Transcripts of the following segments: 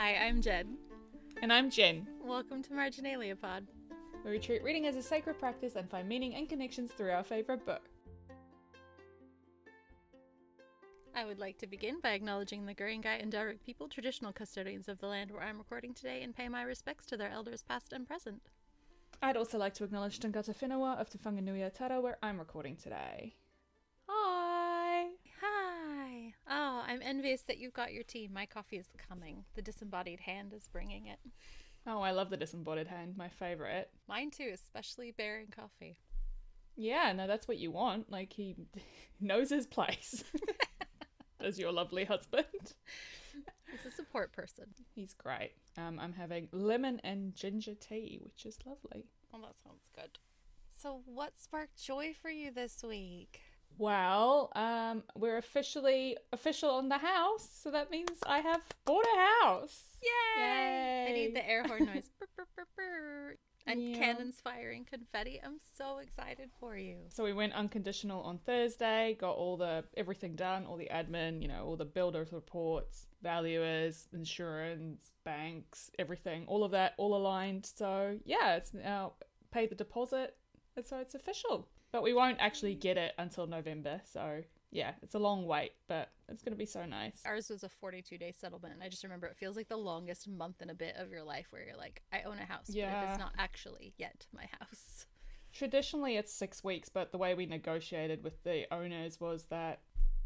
Hi, I'm Jen. And I'm Jen. Welcome to Marginalia Pod. where we treat reading as a sacred practice and find meaning and connections through our favourite book. I would like to begin by acknowledging the Guringai and Darug people, traditional custodians of the land where I'm recording today, and pay my respects to their elders past and present. I'd also like to acknowledge Tangata Whenua of Te Whanganui Tara where I'm recording today. I'm envious that you've got your tea. My coffee is coming. The disembodied hand is bringing it. Oh, I love the disembodied hand, my favourite. Mine too, especially bearing coffee. Yeah, no, that's what you want. Like, he knows his place. As your lovely husband. He's a support person. He's great. Um, I'm having lemon and ginger tea, which is lovely. Well, that sounds good. So, what sparked joy for you this week? Well, um, we're officially official on the house, so that means I have bought a house. Yay! I need the air horn noise. Brr, brr, brr. And Yeah. cannons firing confetti. I'm so excited for you. So we went unconditional on Thursday, got all the everything done, all the admin, you know, all the builders reports, valuers, insurance, banks, everything, all of that, all aligned. So yeah, it's now paid the deposit, and so it's official. But we won't actually get it until November. So yeah, it's a long wait, but it's gonna be so nice. Ours was a 42 day settlement. And I just remember it feels like the longest month and a bit of your life where you're like, I own a house, but it's not actually yet my house. Traditionally, it's six weeks, but the way we negotiated with the owners was that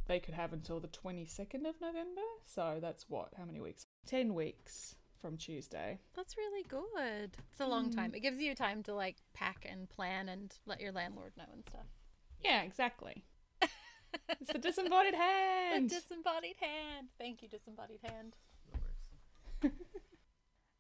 they could have until the 22nd of November. So that's what? How many weeks? 10 weeks from Tuesday. That's really good. It's a long mm. time. It gives you time to like pack and plan and let your landlord know and stuff. Yeah, exactly. it's the disembodied hand. The hand. disembodied hand. Thank you, disembodied hand.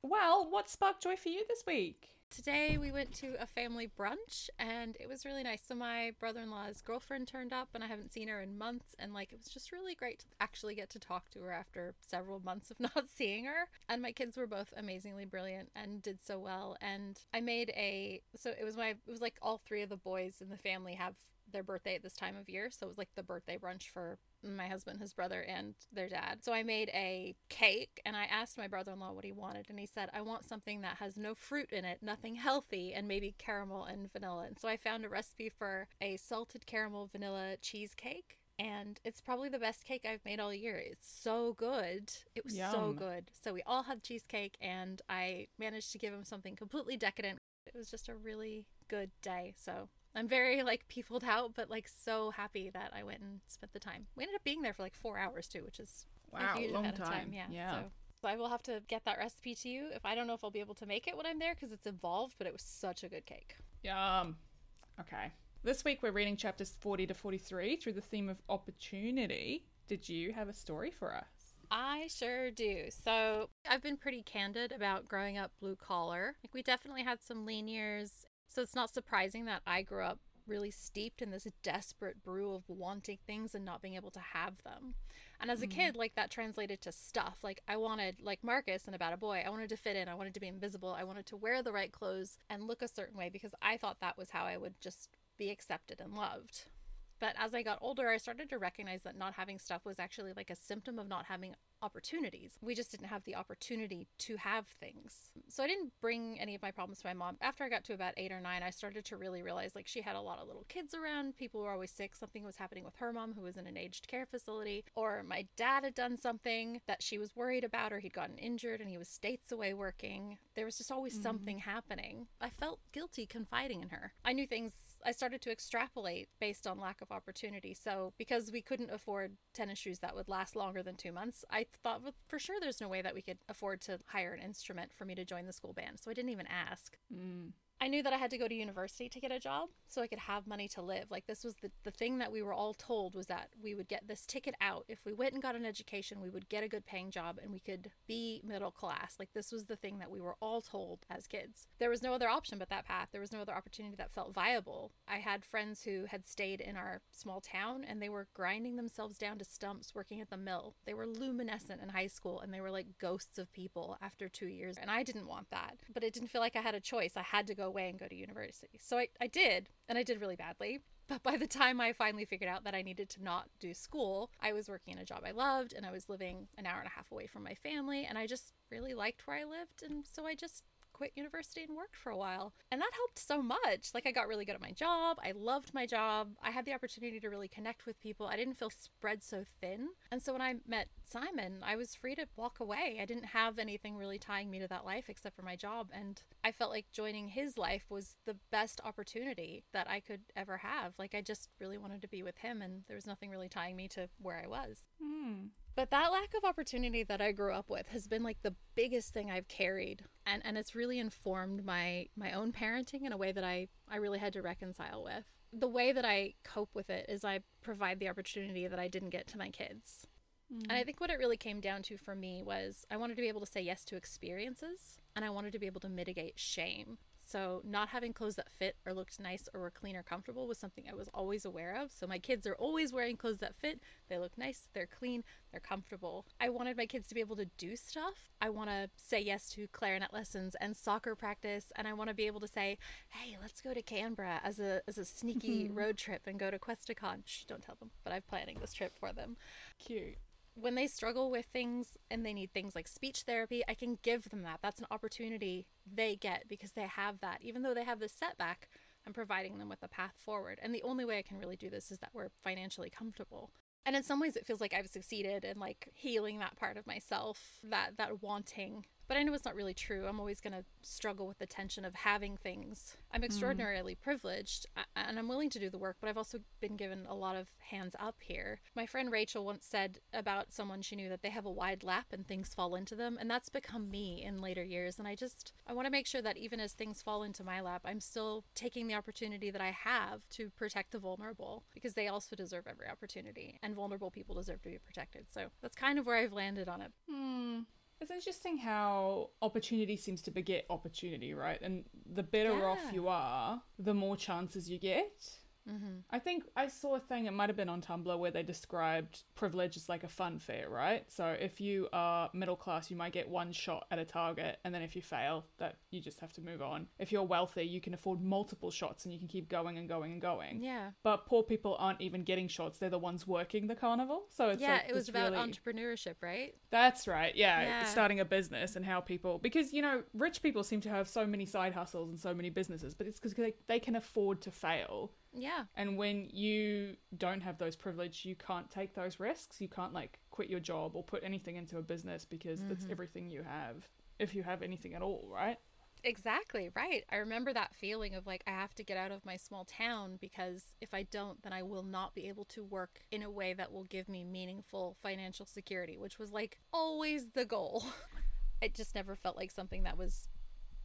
well, what sparked joy for you this week? Today we went to a family brunch and it was really nice. So my brother-in-law's girlfriend turned up and I haven't seen her in months and like it was just really great to actually get to talk to her after several months of not seeing her. And my kids were both amazingly brilliant and did so well and I made a so it was my it was like all three of the boys in the family have their birthday at this time of year, so it was like the birthday brunch for my husband, his brother, and their dad. So I made a cake and I asked my brother in law what he wanted. And he said, I want something that has no fruit in it, nothing healthy, and maybe caramel and vanilla. And so I found a recipe for a salted caramel vanilla cheesecake. And it's probably the best cake I've made all year. It's so good. It was so good. So we all had cheesecake, and I managed to give him something completely decadent. It was just a really good day. So I'm very like peopled out, but like so happy that I went and spent the time. We ended up being there for like four hours too, which is a Wow, huge long amount of time. Yeah. Yeah. So, so I will have to get that recipe to you. If I don't know if I'll be able to make it when I'm there because it's involved, but it was such a good cake. Yum. Okay. This week we're reading chapters 40 to 43 through the theme of opportunity. Did you have a story for us? I sure do. So I've been pretty candid about growing up blue collar. Like we definitely had some lean years. So it's not surprising that I grew up really steeped in this desperate brew of wanting things and not being able to have them. And as a mm-hmm. kid, like that translated to stuff. Like I wanted, like Marcus and About a Boy, I wanted to fit in. I wanted to be invisible. I wanted to wear the right clothes and look a certain way because I thought that was how I would just be accepted and loved. But as I got older, I started to recognize that not having stuff was actually like a symptom of not having opportunities. We just didn't have the opportunity to have things. So I didn't bring any of my problems to my mom. After I got to about eight or nine, I started to really realize like she had a lot of little kids around. People were always sick. Something was happening with her mom, who was in an aged care facility, or my dad had done something that she was worried about, or he'd gotten injured and he was states away working. There was just always mm-hmm. something happening. I felt guilty confiding in her. I knew things I started to extrapolate based on lack of opportunity. So, because we couldn't afford tennis shoes that would last longer than two months, I thought well, for sure there's no way that we could afford to hire an instrument for me to join the school band. So, I didn't even ask. Mm. I knew that I had to go to university to get a job so I could have money to live. Like this was the, the thing that we were all told was that we would get this ticket out. If we went and got an education, we would get a good paying job and we could be middle class. Like this was the thing that we were all told as kids. There was no other option but that path. There was no other opportunity that felt viable. I had friends who had stayed in our small town and they were grinding themselves down to stumps working at the mill. They were luminescent in high school and they were like ghosts of people after two years. And I didn't want that. But it didn't feel like I had a choice. I had to go away and go to university. So I, I did, and I did really badly. But by the time I finally figured out that I needed to not do school, I was working in a job I loved and I was living an hour and a half away from my family. And I just really liked where I lived. And so I just quit university and worked for a while. And that helped so much. Like, I got really good at my job. I loved my job. I had the opportunity to really connect with people. I didn't feel spread so thin. And so when I met Simon, I was free to walk away. I didn't have anything really tying me to that life except for my job. And I felt like joining his life was the best opportunity that I could ever have. Like, I just really wanted to be with him, and there was nothing really tying me to where I was. Mm. But that lack of opportunity that I grew up with has been like the biggest thing I've carried and and it's really informed my my own parenting in a way that I I really had to reconcile with. The way that I cope with it is I provide the opportunity that I didn't get to my kids. Mm. And I think what it really came down to for me was I wanted to be able to say yes to experiences and I wanted to be able to mitigate shame. So, not having clothes that fit or looked nice or were clean or comfortable was something I was always aware of. So, my kids are always wearing clothes that fit. They look nice, they're clean, they're comfortable. I wanted my kids to be able to do stuff. I want to say yes to clarinet lessons and soccer practice. And I want to be able to say, hey, let's go to Canberra as a, as a sneaky road trip and go to Questacon. Shh, don't tell them, but I'm planning this trip for them. Cute when they struggle with things and they need things like speech therapy, I can give them that. That's an opportunity they get because they have that. Even though they have this setback, I'm providing them with a path forward. And the only way I can really do this is that we're financially comfortable. And in some ways it feels like I've succeeded in like healing that part of myself, that that wanting but I know it's not really true. I'm always going to struggle with the tension of having things. I'm mm. extraordinarily mm. privileged and I'm willing to do the work, but I've also been given a lot of hands up here. My friend Rachel once said about someone she knew that they have a wide lap and things fall into them, and that's become me in later years. And I just I want to make sure that even as things fall into my lap, I'm still taking the opportunity that I have to protect the vulnerable because they also deserve every opportunity and vulnerable people deserve to be protected. So that's kind of where I've landed on it. Hmm. It's interesting how opportunity seems to beget opportunity, right? And the better yeah. off you are, the more chances you get. Mm-hmm. I think I saw a thing, it might have been on Tumblr, where they described privilege as like a fun fair, right? So if you are middle class, you might get one shot at a target, and then if you fail, that you just have to move on. If you're wealthy, you can afford multiple shots and you can keep going and going and going. Yeah. But poor people aren't even getting shots, they're the ones working the carnival. So it's Yeah, like it was about really... entrepreneurship, right? That's right, yeah. yeah. Starting a business and how people, because, you know, rich people seem to have so many side hustles and so many businesses, but it's because they, they can afford to fail yeah. And when you don't have those privilege, you can't take those risks. You can't like quit your job or put anything into a business because mm-hmm. that's everything you have, if you have anything at all, right? Exactly, right. I remember that feeling of like, I have to get out of my small town because if I don't, then I will not be able to work in a way that will give me meaningful financial security, which was like always the goal. it just never felt like something that was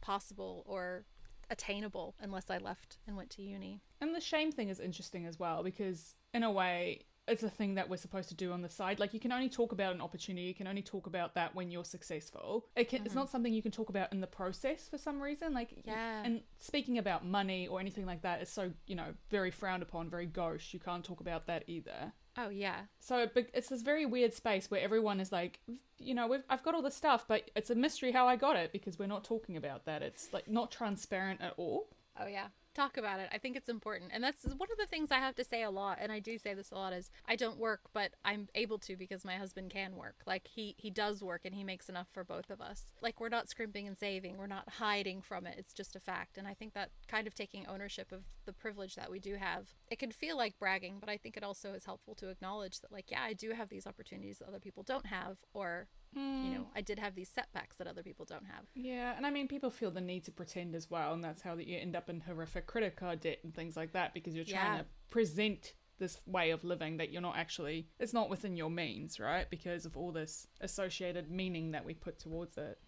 possible or attainable unless I left and went to uni. And the shame thing is interesting as well because, in a way, it's a thing that we're supposed to do on the side. Like you can only talk about an opportunity, you can only talk about that when you're successful. It can, mm-hmm. It's not something you can talk about in the process for some reason. Like yeah. And speaking about money or anything like that is so you know very frowned upon, very gauche. You can't talk about that either. Oh yeah. So it's this very weird space where everyone is like, you know, we've, I've got all this stuff, but it's a mystery how I got it because we're not talking about that. It's like not transparent at all. Oh yeah talk about it. I think it's important. And that's one of the things I have to say a lot, and I do say this a lot is I don't work, but I'm able to because my husband can work. Like he he does work and he makes enough for both of us. Like we're not scrimping and saving. We're not hiding from it. It's just a fact. And I think that kind of taking ownership of the privilege that we do have, it can feel like bragging, but I think it also is helpful to acknowledge that like, yeah, I do have these opportunities that other people don't have or Mm. You know, I did have these setbacks that other people don't have. Yeah, and I mean, people feel the need to pretend as well, and that's how that you end up in horrific credit card debt and things like that because you're trying yeah. to present this way of living that you're not actually it's not within your means right because of all this associated meaning that we put towards it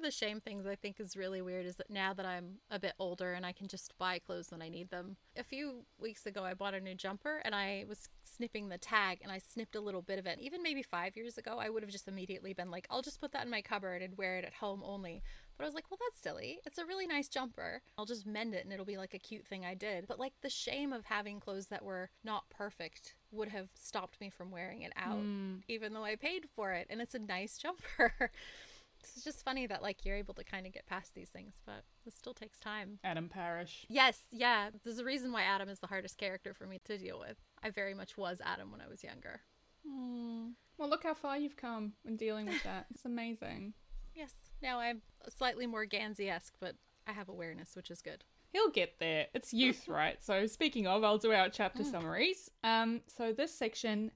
of the shame things I think is really weird is that now that I'm a bit older and I can just buy clothes when I need them. A few weeks ago, I bought a new jumper and I was snipping the tag and I snipped a little bit of it. Even maybe five years ago, I would have just immediately been like, I'll just put that in my cupboard and wear it at home only. But I was like, well, that's silly. It's a really nice jumper. I'll just mend it and it'll be like a cute thing I did. But like the shame of having clothes that were not perfect would have stopped me from wearing it out, mm. even though I paid for it. And it's a nice jumper. It's just funny that like you're able to kind of get past these things, but it still takes time. Adam Parrish. Yes, yeah. There's a reason why Adam is the hardest character for me to deal with. I very much was Adam when I was younger. Mm. Well, look how far you've come in dealing with that. It's amazing. Yes. Now I'm slightly more Gansey esque, but I have awareness, which is good. He'll get there. It's youth, right? So speaking of, I'll do our chapter summaries. Um, so this section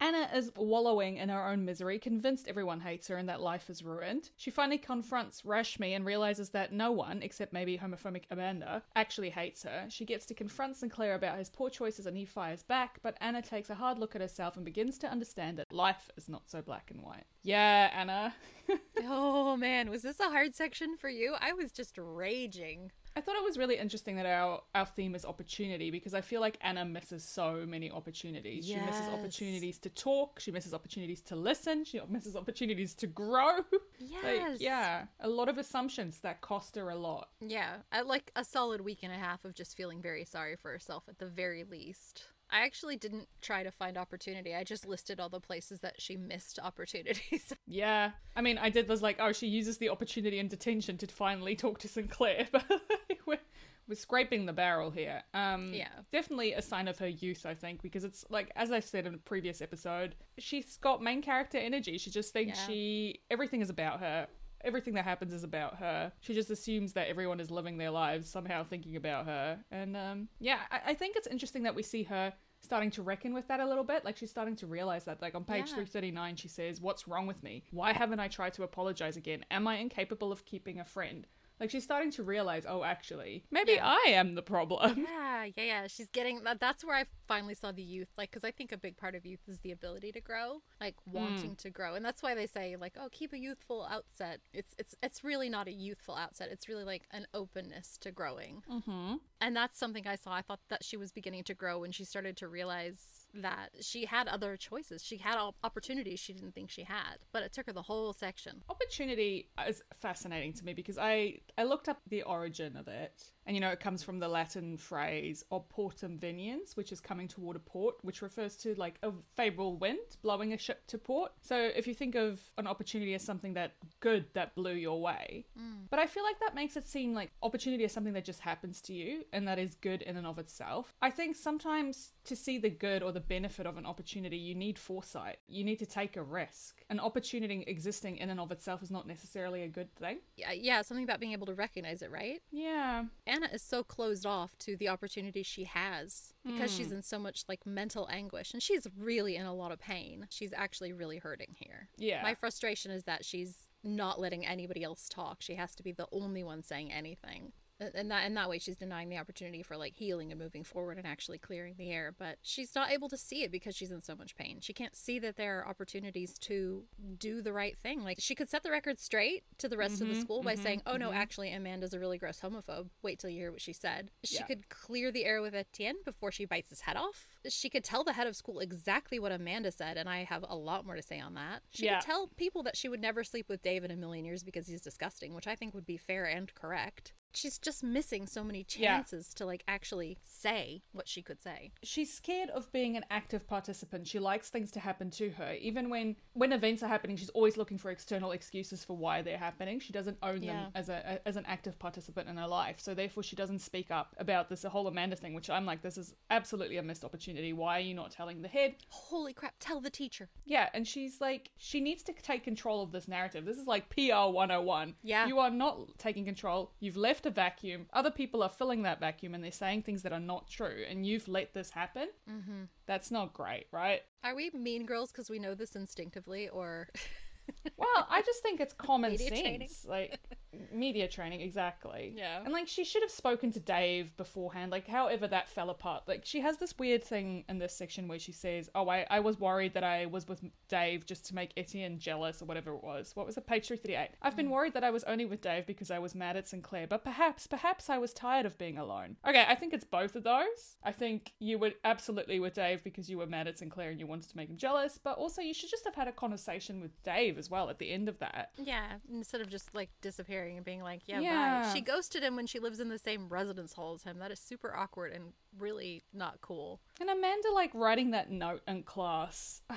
Anna is wallowing in her own misery, convinced everyone hates her and that life is ruined. She finally confronts Rashmi and realizes that no one, except maybe homophobic Amanda, actually hates her. She gets to confront Sinclair about his poor choices and he fires back, but Anna takes a hard look at herself and begins to understand that life is not so black and white. Yeah, Anna. oh man, was this a hard section for you? I was just raging. I thought it was really interesting that our our theme is opportunity because I feel like Anna misses so many opportunities. She misses opportunities to talk, she misses opportunities to listen, she misses opportunities to grow. Yes. Like, yeah, a lot of assumptions that cost her a lot. Yeah, I like a solid week and a half of just feeling very sorry for herself at the very least. I actually didn't try to find opportunity. I just listed all the places that she missed opportunities. Yeah, I mean, I did was like, oh, she uses the opportunity in detention to finally talk to Sinclair, but we're, we're scraping the barrel here. Um, Yeah. definitely a sign of her youth, I think, because it's like as I said in a previous episode, she's got main character energy. She just thinks Yeah. she everything is about her. Everything that happens is about her. She just assumes that everyone is living their lives somehow thinking about her. And um, yeah, I, I think it's interesting that we see her starting to reckon with that a little bit. Like she's starting to realize that. Like on page Yeah. 339, she says, What's wrong with me? Why haven't I tried to apologize again? Am I incapable of keeping a friend? Like she's starting to realize, oh, actually, maybe Yeah. I am the problem. yeah, yeah, yeah. She's getting that. That's where I finally saw the youth. Like, because I think a big part of youth is the ability to grow, like wanting to grow, and that's why they say like, oh, keep a youthful outset. It's it's it's really not a youthful outset. It's really like an openness to growing. Mm-hmm. And that's something I saw. I thought that she was beginning to grow when she started to realize that she had other choices. She had opportunities she didn't think she had, but it took her the whole section. Opportunity is fascinating to me because I I looked up the origin of it, and you know it comes from the Latin phrase "ob portum veniens," which is coming toward a port, which refers to like a favorable wind blowing a ship to port. So if you think of an opportunity as something that good that blew your way, mm. but I feel like that makes it seem like opportunity is something that just happens to you and that is good in and of itself. I think sometimes to see the good or the benefit of an opportunity, you need foresight. You need to take a risk. An opportunity existing in and of itself is not necessarily a good thing. Yeah, yeah, something about being able to recognize it, right? Yeah. Anna is so closed off to the opportunities she has because she's hmm. in so much like mental anguish and she's really in a lot of pain. She's actually really hurting here. Yeah. My frustration is that she's not letting anybody else talk. She has to be the only one saying anything. And that in that way she's denying the opportunity for like healing and moving forward and actually clearing the air, but she's not able to see it because she's in so much pain. She can't see that there are opportunities to do the right thing. Like she could set the record straight to the rest of the mm-hmm, school by mm-hmm, saying, "Oh no, mm-hmm. actually Amanda's a really gross homophobe. Wait till you hear what she said." She Yeah. could clear the air with Etienne before she bites his head off. She could tell the head of school exactly what Amanda said, and I have a lot more to say on that. She Yeah. could tell people that she would never sleep with Dave in a million years because he's disgusting, which I think would be fair and correct. She's just missing so many Yeah. chances to like actually say what she could say. she's scared of being an active participant. She likes things to happen to her. Even when when events are happening, she's always looking for external excuses for why they're happening. She doesn't own Yeah. them as a as an active participant in her life. So therefore she doesn't speak up about this whole Amanda thing, which I'm like this is absolutely a missed opportunity. Why are you not telling the head? Holy crap, tell the teacher. Yeah, and she's like she needs to take control of this narrative. This is like PR 101. Yeah. You are not taking control. You've left a vacuum. Other people are filling that vacuum and they're saying things that are not true and you've let this happen. Mm-hmm. That's not great, right? Are we mean girls because we know this instinctively, or Well, I just think it's common sense. Like media training, exactly. Yeah. And like she should have spoken to Dave beforehand. Like however that fell apart. Like she has this weird thing in this section where she says, Oh, I, I was worried that I was with Dave just to make Etienne jealous or whatever it was. What was it? Page 338. I've Mm. been worried that I was only with Dave because I was mad at Sinclair, but perhaps, perhaps I was tired of being alone. Okay, I think it's both of those. I think you were absolutely with Dave because you were mad at Sinclair and you wanted to make him jealous, but also you should just have had a conversation with Dave as well at the end of that. yeah, instead of just like disappearing and being like, yeah, Yeah. bye. She ghosted him when she lives in the same residence hall as him. That is super awkward and really not cool. And Amanda like writing that note in class.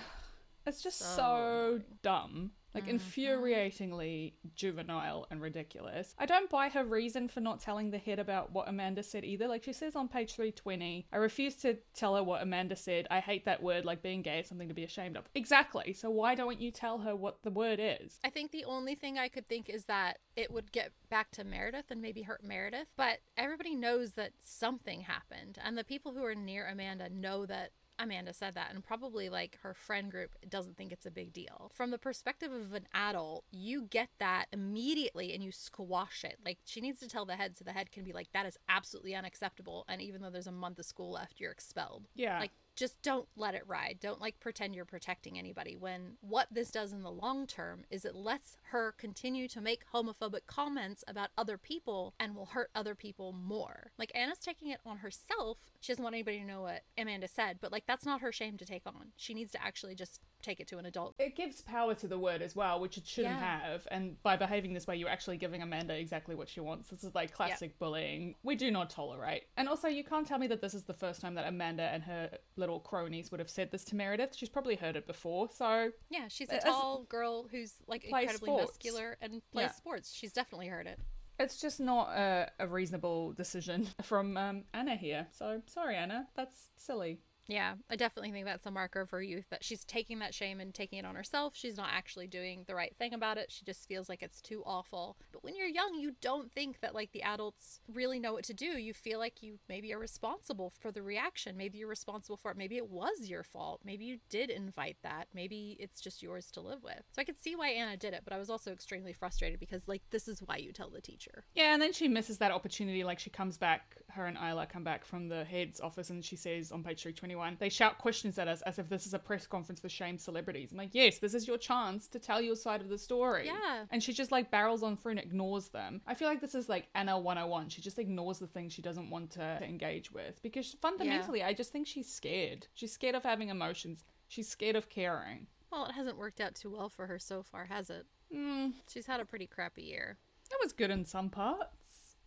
It's just So so dumb. Like mm, infuriatingly juvenile and ridiculous. I don't buy her reason for not telling the head about what Amanda said either. Like she says on page 320, I refuse to tell her what Amanda said. I hate that word, like being gay is something to be ashamed of. Exactly. So why don't you tell her what the word is? I think the only thing I could think is that it would get back to Meredith and maybe hurt Meredith, but everybody knows that something happened, and the people who are near Amanda know that Amanda said that, and probably like her friend group doesn't think it's a big deal. From the perspective of an adult, you get that immediately and you squash it. Like she needs to tell the head so the head can be like, that is absolutely unacceptable. And even though there's a month of school left, you're expelled. Yeah. Like just don't let it ride. Don't like pretend you're protecting anybody when what this does in the long term is it lets her continue to make homophobic comments about other people and will hurt other people more. Like Anna's taking it on herself. She doesn't want anybody to know what Amanda said, but like that's not her shame to take on. She needs to actually just take it to an adult. It gives power to the word as well, which it shouldn't Yeah. have. And by behaving this way, you're actually giving Amanda exactly what she wants. This is like classic bullying. We do not tolerate. And also, you can't tell me that this is the first time that Amanda and her little cronies would have said this to Meredith. She's probably heard it before. So Yeah, she's a tall girl who's like incredibly sports. muscular and plays Yeah. sports. She's definitely heard it. It's just not a, a reasonable decision from um, Anna here. So sorry, Anna. That's silly. Yeah, I definitely think that's a marker of her youth that she's taking that shame and taking it on herself. She's not actually doing the right thing about it. She just feels like it's too awful. But when you're young, you don't think that like the adults really know what to do. You feel like you maybe are responsible for the reaction. Maybe you're responsible for it. Maybe it was your fault. Maybe you did invite that. Maybe it's just yours to live with. So I could see why Anna did it, but I was also extremely frustrated because like this is why you tell the teacher. Yeah, and then she misses that opportunity. Like she comes back, her and Isla come back from the head's office, and she says on page 321, they shout questions at us as if this is a press conference for shamed celebrities. I'm like, yes, this is your chance to tell your side of the story. Yeah. And she just like barrels on through and ignores them. I feel like this is like Anna 101. She just ignores the things she doesn't want to, to engage with because fundamentally, I just think she's scared. She's scared of having emotions. She's scared of caring. Well, it hasn't worked out too well for her so far, has it? Hmm, She's had a pretty crappy year. it was good in some parts.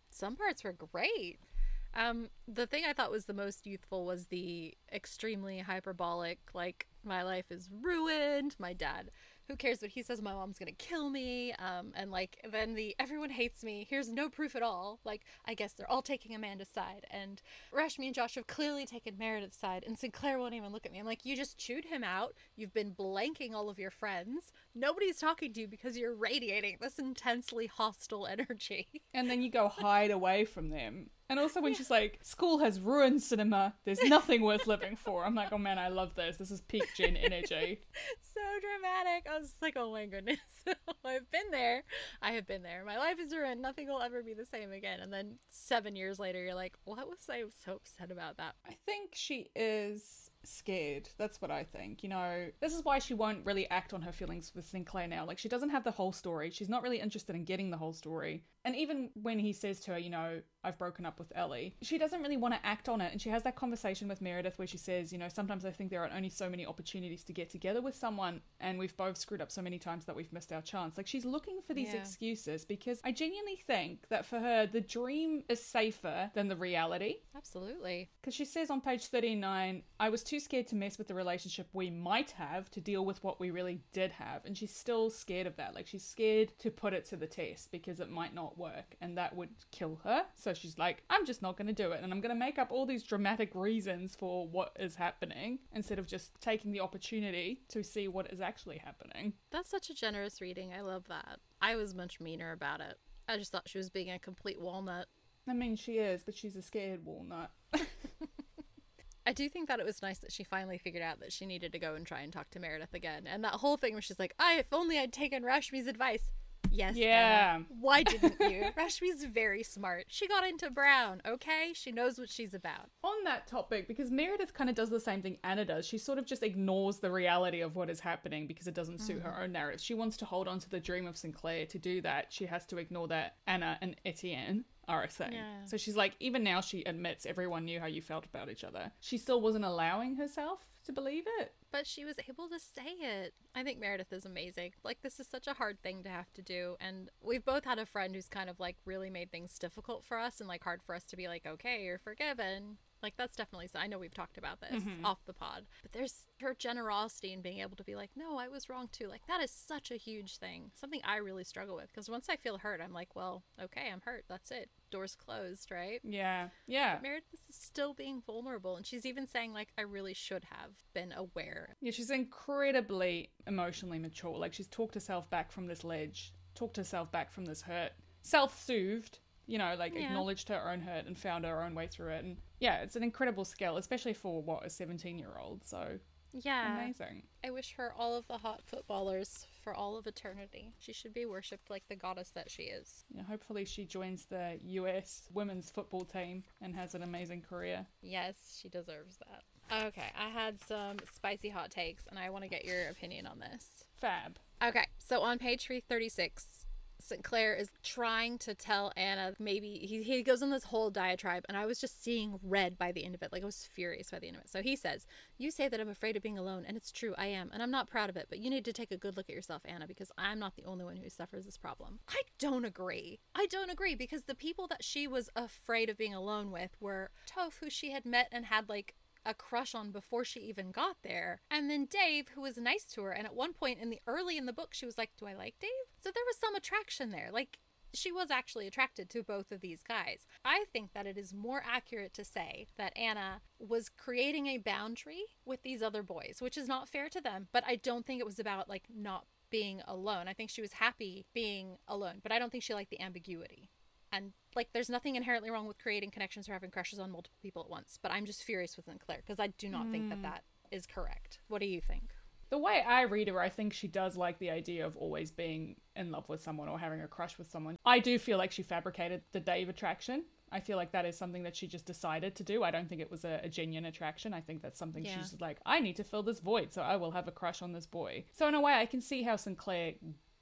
some parts were great. Um, the thing I thought was the most youthful was the extremely hyperbolic, like, my life is ruined, my dad, who cares what he says, my mom's gonna kill me, um, and like, then the everyone hates me, here's no proof at all. Like, I guess they're all taking Amanda's side, and Rashmi and Josh have clearly taken Meredith's side, and Sinclair won't even look at me. I'm like, you just chewed him out, you've been blanking all of your friends, nobody's talking to you because you're radiating this intensely hostile energy. and then you go hide away from them. And also when she's like, "School has ruined cinema. There's nothing worth living for." I'm like, "Oh man, I love this. This is peak Jen energy." so dramatic. I was just like, oh my goodness. I've been there. I have been there. My life is ruined. Nothing will ever be the same again. And then seven years later, you're like, what was I so upset about that? I think she is scared. That's what I think. You know, this is why she won't really act on her feelings with Sinclair now. Like, she doesn't have the whole story. She's not really interested in getting the whole story. And even when he says to her, you know, I've broken up with Ellie, she doesn't really want to act on it. And she has that conversation with Meredith where she says, you know, sometimes I think there are only so many opportunities to get together with someone, and we've both screwed up so many times that we've missed our chance. Like, she's looking for these Yeah. excuses because I genuinely think that for her, the dream is safer than the reality. Absolutely. Because she says on page 39, I was too scared to mess with the relationship we might have to deal with what we really did have. And she's still scared of that. Like, she's scared to put it to the test because it might not work and that would kill her. So she's like, I'm just not going to do it. And I'm going to make up all these dramatic reasons for what is happening instead of just taking the opportunity to see what is actually happening. That's such a generous reading. I love that. I was much meaner about it. I just thought she was being a complete walnut. I mean, she is, but she's a scared walnut. I do think that it was nice that she finally figured out that she needed to go and try and talk to Meredith again. And that whole thing where she's like, I if only I'd taken Rashmi's advice. Yes. Yeah. Anna. Why didn't you? Rashmi's very smart. She got into Brown, okay? She knows what she's about. on that topic because Meredith kind of does the same thing Anna does. She sort of just ignores the reality of what is happening because it doesn't suit her mm. own narrative. She wants to hold on to the dream of Sinclair. To do that, she has to ignore that Anna and Etienne are a. Yeah. So she's like, even now she admits everyone knew how you felt about each other. She still wasn't allowing herself to believe it. But she was able to say it. I think Meredith is amazing. Like, this is such a hard thing to have to do. And we've both had a friend who's kind of like really made things difficult for us and like hard for us to be like, okay, you're forgiven. Like that's definitely so I know we've talked about this mm-hmm. off the pod. But there's her generosity in being able to be like, "No, I was wrong too." Like that is such a huge thing. Something I really struggle with because once I feel hurt, I'm like, "Well, okay, I'm hurt. That's it. Doors closed, right?" Yeah. Yeah. But Meredith is still being vulnerable and she's even saying like, "I really should have been aware." Yeah, she's incredibly emotionally mature. Like she's talked herself back from this ledge, talked herself back from this hurt, self-soothed you know, like yeah. acknowledged her own hurt and found her own way through it. And yeah, it's an incredible skill, especially for what a 17 year old. So yeah, amazing. I wish her all of the hot footballers for all of eternity. She should be worshipped like the goddess that she is. Yeah, hopefully she joins the US women's football team and has an amazing career. Yes, she deserves that. Okay, I had some spicy hot takes and I want to get your opinion on this. Fab. Okay, so on page 336, St. Clair is trying to tell Anna maybe he, he goes on this whole diatribe and I was just seeing red by the end of it. Like I was furious by the end of it. So he says, You say that I'm afraid of being alone, and it's true, I am, and I'm not proud of it, but you need to take a good look at yourself, Anna, because I'm not the only one who suffers this problem. I don't agree. I don't agree because the people that she was afraid of being alone with were Toph, who she had met and had like a crush on before she even got there. And then Dave, who was nice to her. And at one point in the early in the book, she was like, Do I like Dave? So there was some attraction there. Like, she was actually attracted to both of these guys. I think that it is more accurate to say that Anna was creating a boundary with these other boys, which is not fair to them, but I don't think it was about like not being alone. I think she was happy being alone, but I don't think she liked the ambiguity. And like, there's nothing inherently wrong with creating connections or having crushes on multiple people at once. But I'm just furious with Claire because I do not mm. think that hmm. that is correct. What do you think? The way I read her, I think she does like the idea of always being in love with someone or having a crush with someone. I do feel like she fabricated the Dave attraction. I feel like that is something that she just decided to do. I don't think it was a, a genuine attraction. I think that's something yeah. she's like, I need to fill this void, so I will have a crush on this boy. So in a way, I can see how St.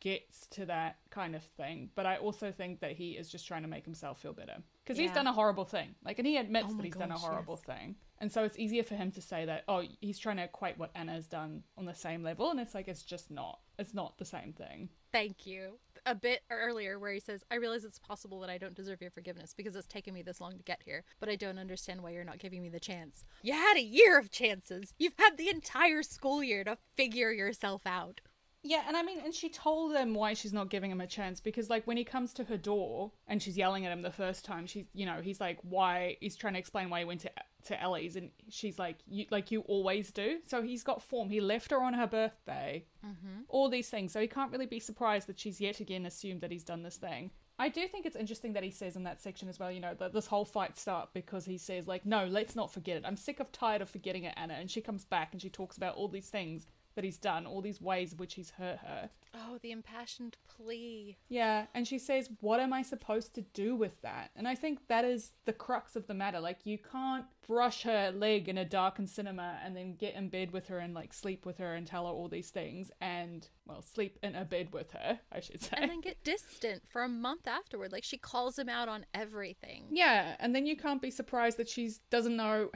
Clair gets to that kind of thing. But I also think that he is just trying to make himself feel better because yeah. he's done a horrible thing. Like, and he admits oh that he's gosh, done a horrible yes. thing. And so it's easier for him to say that, oh, he's trying to equate what Anna has done on the same level. And it's like, it's just not. It's not the same thing. Thank you. A bit earlier, where he says, I realize it's possible that I don't deserve your forgiveness because it's taken me this long to get here, but I don't understand why you're not giving me the chance. You had a year of chances. You've had the entire school year to figure yourself out. Yeah, and I mean, and she told him why she's not giving him a chance because, like, when he comes to her door and she's yelling at him the first time, she's, you know, he's like, why? He's trying to explain why he went to to Ellie's, and she's like, you like you always do. So he's got form. He left her on her birthday. Mm-hmm. All these things, so he can't really be surprised that she's yet again assumed that he's done this thing. I do think it's interesting that he says in that section as well, you know, that this whole fight start because he says like, no, let's not forget it. I'm sick of tired of forgetting it, Anna. And she comes back and she talks about all these things that he's done, all these ways which he's hurt her. Oh, the impassioned plea. Yeah, and she says, What am I supposed to do with that? And I think that is the crux of the matter. Like, you can't brush her leg in a darkened cinema and then get in bed with her and, like, sleep with her and tell her all these things and, well, sleep in a bed with her, I should say. And then get distant for a month afterward. Like, she calls him out on everything. Yeah, and then you can't be surprised that she doesn't know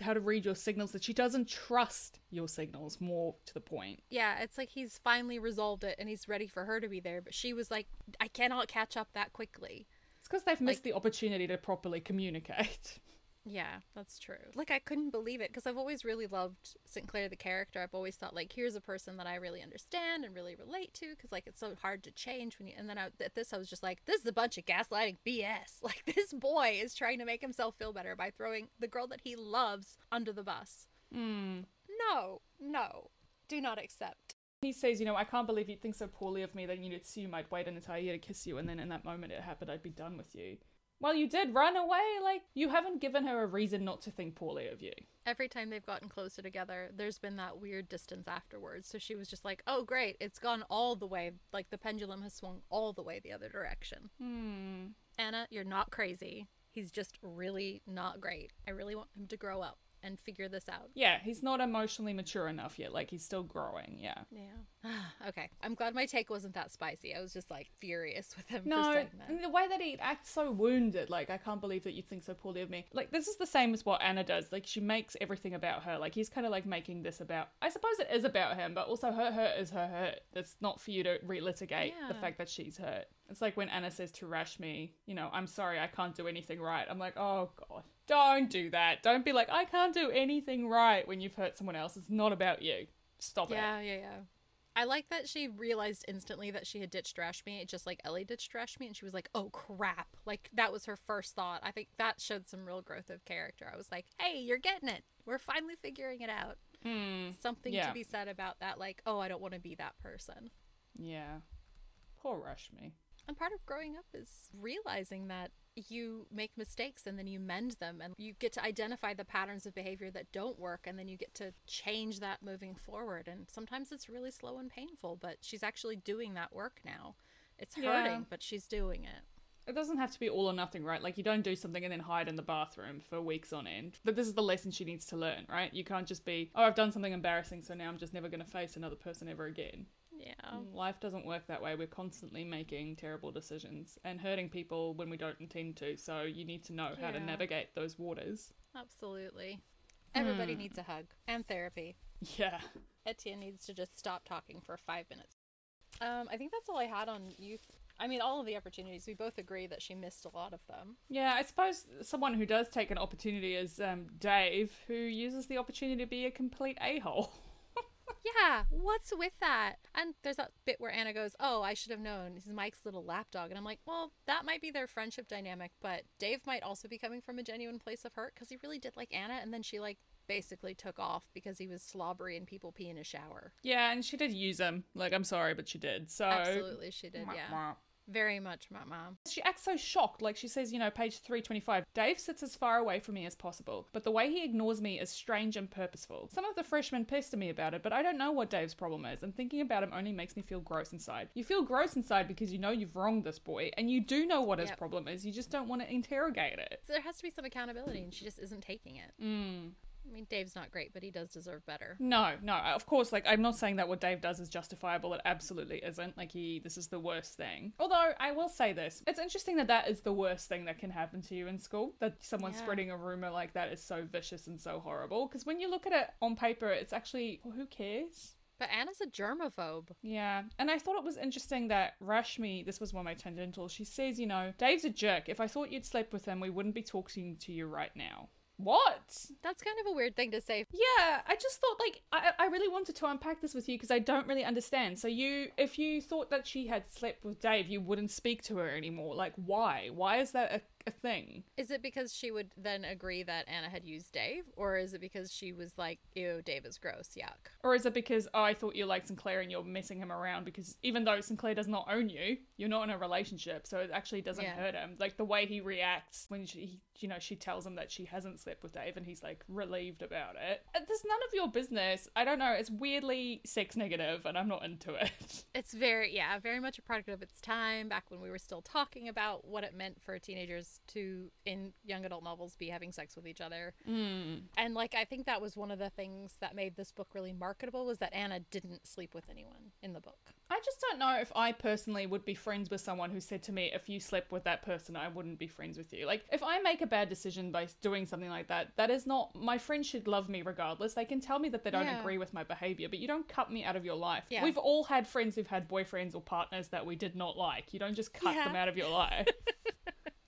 how to read your signals, that she doesn't trust your signals more to the point. Yeah, it's like he's finally resolved it and he's ready for her to be there, but she was like, I cannot catch up that quickly. It's because they've missed like, the opportunity to properly communicate. Yeah, that's true. Like I couldn't believe it because I've always really loved St. Clair the character. I've always thought like here's a person that I really understand and really relate to because like it's so hard to change when you. And then I, at this I was just like this is a bunch of gaslighting BS. Like this boy is trying to make himself feel better by throwing the girl that he loves under the bus. Mm. No, no, do not accept. He says, you know, I can't believe you'd think so poorly of me that you'd assume I'd wait an entire year to kiss you, and then in that moment it happened, I'd be done with you. Well, you did run away. Like, you haven't given her a reason not to think poorly of you. Every time they've gotten closer together, there's been that weird distance afterwards. So she was just like, oh, great, it's gone all the way. Like, the pendulum has swung all the way the other direction. Hmm. Anna, you're not crazy. He's just really not great. I really want him to grow up and figure this out. Yeah, he's not emotionally mature enough yet. Like he's still growing. Yeah. Yeah. okay. I'm glad my take wasn't that spicy. I was just like furious with him no, for saying that. the way that he acts so wounded. Like I can't believe that you think so poorly of me. Like this is the same as what Anna does. Like she makes everything about her. Like he's kind of like making this about. I suppose it is about him, but also her hurt is her hurt. It's not for you to relitigate yeah. the fact that she's hurt. It's like when Anna says to Rashmi, you know, I'm sorry, I can't do anything right. I'm like, oh god, don't do that. Don't be like, I can't do anything right when you've hurt someone else. It's not about you. Stop Yeah, it. yeah, yeah. Yeah. I like that she realized instantly that she had ditched Rashmi, just like Ellie ditched Rashmi, and she was like, "Oh crap!" Like that was her first thought. I think that showed some real growth of character. I was like, "Hey, you're getting it. We're finally figuring it out." Hmm. Something Yeah. to be said about that. Like, "Oh, I don't want to be that person." Yeah. Poor Rashmi. And part of growing up is realizing that you make mistakes and then you mend them and you get to identify the patterns of behavior that don't work and then you get to change that moving forward. And sometimes it's really slow and painful, but she's actually doing that work now. It's Yeah. hurting, but she's doing it. It doesn't have to be all or nothing, right? Like you don't do something and then hide in the bathroom for weeks on end. But this is the lesson she needs to learn, right? You can't just be, oh, I've done something embarrassing, so now I'm just never going to face another person ever again. Yeah. Life doesn't work that way. We're constantly making terrible decisions and hurting people when we don't intend to. So you need to know how to navigate those waters. Absolutely. Everybody Hmm. needs a hug and therapy. Yeah. Etienne needs to just stop talking for five minutes. Um, I think that's all I had on youth. I mean, all of the opportunities. We both agree that she missed a lot of them. Yeah, I suppose someone who does take an opportunity is um, Dave, who uses the opportunity to be a complete a hole. Yeah, what's with that? And there's that bit where Anna goes, "Oh, I should have known. He's Mike's little lapdog." And I'm like, "Well, that might be their friendship dynamic, but Dave might also be coming from a genuine place of hurt because he really did like Anna, and then she like basically took off because he was slobbery and people pee in his shower. yeah, and she did use him. Like, I'm sorry, but she did. So. Absolutely, she did. Yeah. Very much, my mom. She acts so shocked. Like she says, you know, page 325 Dave sits as far away from me as possible, but the way he ignores me is strange and purposeful. Some of the freshmen pester me about it, but I don't know what Dave's problem is, and thinking about him only makes me feel gross inside. You feel gross inside because you know you've wronged this boy, and you do know what his Yep. problem is, you just don't want to interrogate it. So there has to be some accountability, and she just isn't taking it. Mm. I mean, Dave's not great, but he does deserve better. No, no, of course, like, I'm not saying that what Dave does is justifiable. It absolutely isn't. Like, he, this is the worst thing. Although, I will say this it's interesting that that is the worst thing that can happen to you in school. That someone Yeah. spreading a rumor like that is so vicious and so horrible. Because when you look at it on paper, it's actually, well, who cares? But Anna's a germaphobe. Yeah, and I thought it was interesting that Rashmi, this was one of my tangentials, she says, you know, Dave's a jerk. If I thought you'd slept with him, we wouldn't be talking to you right now. What? That's kind of a weird thing to say. Yeah, I just thought like I, I really wanted to unpack this with you because I don't really understand. So you, if you thought that she had slept with Dave, you wouldn't speak to her anymore. Like why? Why is that a, a thing? Is it because she would then agree that Anna had used Dave, or is it because she was like, "Ew, Dave is gross, yuck"? Or is it because oh I thought you liked Sinclair and you're messing him around because even though Sinclair does not own you, you're not in a relationship, so it actually doesn't Yeah. hurt him. Like the way he reacts when she, you know, she tells him that she hasn't slept with Dave and he's like relieved about it. Uh, There's none of your business. I don't know. It's weirdly sex negative, and I'm not into it. It's very, yeah, very much a product of its time. Back when we were still talking about what it meant for teenagers to, in young adult novels, be having sex with each other. Mm. And like, I think that was one of the things that made this book really marketable was that Anna didn't sleep with anyone in the book. I just don't know if I personally would be friends with someone who said to me, if you slept with that person, I wouldn't be friends with you. Like, if I make a bad decision by doing something like that, that is not, my friends should love me regardless. They can tell me that they don't Yeah. agree with my behavior, but you don't cut me out of your life. Yeah. We've all had friends who've had boyfriends or partners that we did not like. You don't just cut Yeah. them out of your life.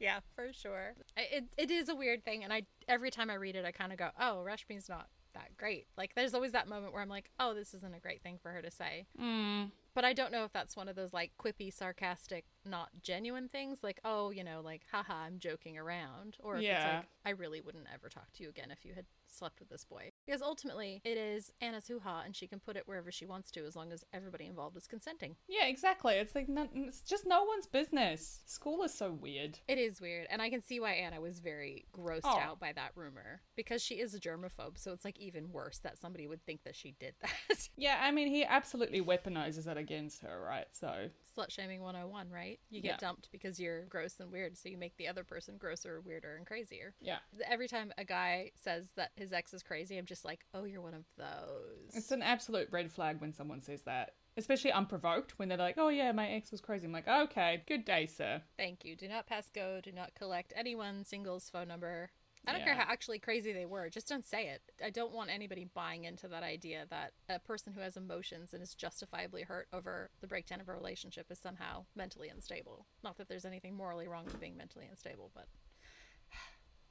Yeah, for sure. It, it is a weird thing, and I every time I read it, I kind of go, "Oh, Rashmi's not that great." Like, there's always that moment where I'm like, "Oh, this isn't a great thing for her to say." mm. But I don't know if that's one of those like quippy, sarcastic, not genuine things, like, "Oh, you know, like, haha, I'm joking around," or if it's Yeah. like, "I really wouldn't ever talk to you again if you had slept with this boy," because ultimately it is Anna's hoo-ha, and she can put it wherever she wants to as long as everybody involved is consenting. Yeah, exactly. It's like, no, it's just no one's business. School is so weird. It is weird, and I can see why Anna was very grossed Oh. out by that rumor because she is a germaphobe. So it's like even worse that somebody would think that she did that. Yeah, I mean, he absolutely weaponizes it against her, right? So, Slut shaming 101, right? You get Yeah. dumped because you're gross and weird, so you make the other person grosser, weirder, and crazier. yeah. Every time a guy says that his ex is crazy, I'm just like, oh, you're one of those. It's an absolute red flag when someone says that, especially unprovoked. When they're like, "Oh yeah, my ex was crazy." I'm like, "Okay, good day, sir." Thank you. Do not pass go. Do not collect anyone's singles phone number. I don't care how actually crazy they were. Just don't say it. I don't want anybody buying into that idea that a person who has emotions and is justifiably hurt over the breakdown of a relationship is somehow mentally unstable. Not that there's anything morally wrong with being mentally unstable, but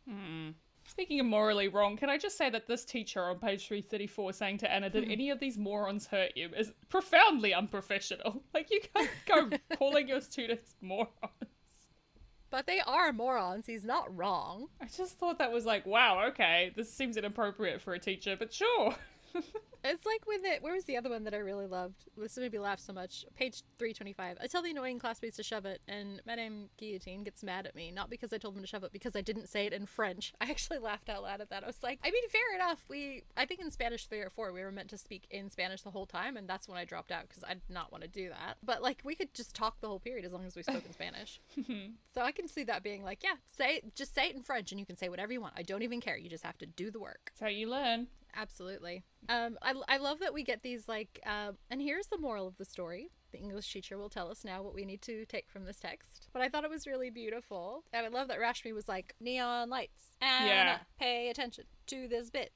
hmm. Speaking of morally wrong, can I just say that this teacher on page 334 saying to Anna, Did hmm. any of these morons hurt you? is profoundly unprofessional. Like, you can't go calling your students morons. But they are morons. He's not wrong. I just thought that was like, wow, okay, this seems inappropriate for a teacher, but sure. It's like with it. Where was the other one that I really loved? This made me laugh so much. Page three twenty-five. I tell the annoying classmates to shove it, and Madame Guillotine gets mad at me. Not because I told them to shove it, because I didn't say it in French. I actually laughed out loud at that. I was like, I mean, fair enough. We, I think in Spanish three or four, we were meant to speak in Spanish the whole time, and that's when I dropped out because I did not want to do that. But like, we could just talk the whole period as long as we spoke in Spanish. Mm-hmm. so I can see that being like, yeah, say just say it in French, and you can say whatever you want. I don't even care. You just have to do the work. That's how you learn. Absolutely. Um, I, I love that we get these like, uh, and here's the moral of the story. The English teacher will tell us now what we need to take from this text. But I thought it was really beautiful, and I love that Rashmi was like neon lights. Anna, Yeah. pay attention to this bit.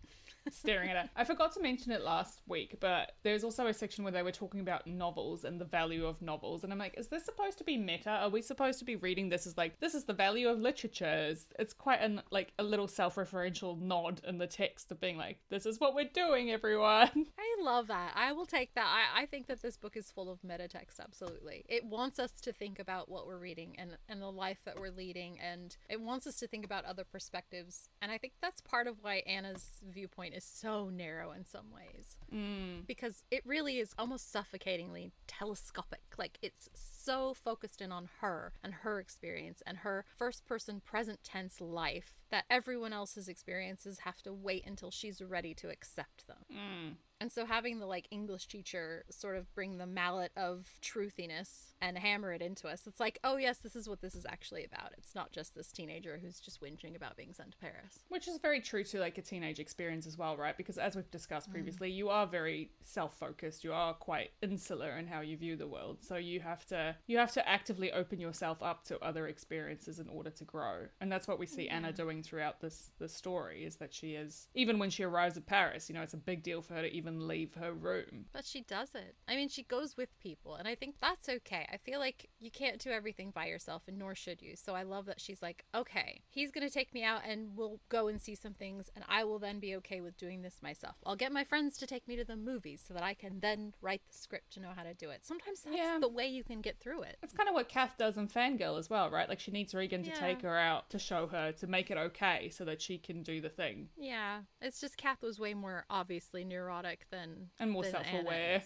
Staring at it. I forgot to mention it last week, but there's also a section where they were talking about novels and the value of novels, and I'm like, is this supposed to be meta? Are we supposed to be reading this as like this is the value of literature? It's, quite an like a little self-referential nod in the text of being like, this is what we're doing, everyone. I love that. I will take that. I, I think that this book is full of meta text, absolutely. It wants us to think about what we're reading and, and the life that we're leading, and it wants us to think about other perspectives. And I think that's part of why Anna's viewpoint is so narrow in some ways. Mm. Because it really is almost suffocatingly telescopic. Like it's so focused in on her and her experience and her first person present tense life that everyone else's experiences have to wait until she's ready to accept them. Mm. And so having the like English teacher sort of bring the mallet of truthiness and hammer it into us, it's like, oh yes, this is what this is actually about. It's not just this teenager who's just whinging about being sent to Paris. Which is very true to like a teenage experience as well, right? Because as we've discussed mm. previously, you are very self-focused. You are quite insular in how you view the world. So you have to you have to actively open yourself up to other experiences in order to grow. And that's what we see Anna doing throughout this this story is that she is even when she arrives at Paris, you know, it's a big deal for her to even leave her room. But she doesn't. I mean, she goes with people, and I think that's okay. I feel like you can't do everything by yourself, and nor should you. So I love that she's like, okay, he's going to take me out, and we'll go and see some things, and I will then be okay with doing this myself. I'll get my friends to take me to the movies so that I can then write the script to know how to do it. Sometimes that's Yeah. the way you can get through it. It's kind of what Cath does in Fangirl as well, right? Like she needs Reagan to take her out to show her to make it okay so that she can do the thing. Yeah, it's just Cath was way more obviously neurotic than And more self-aware.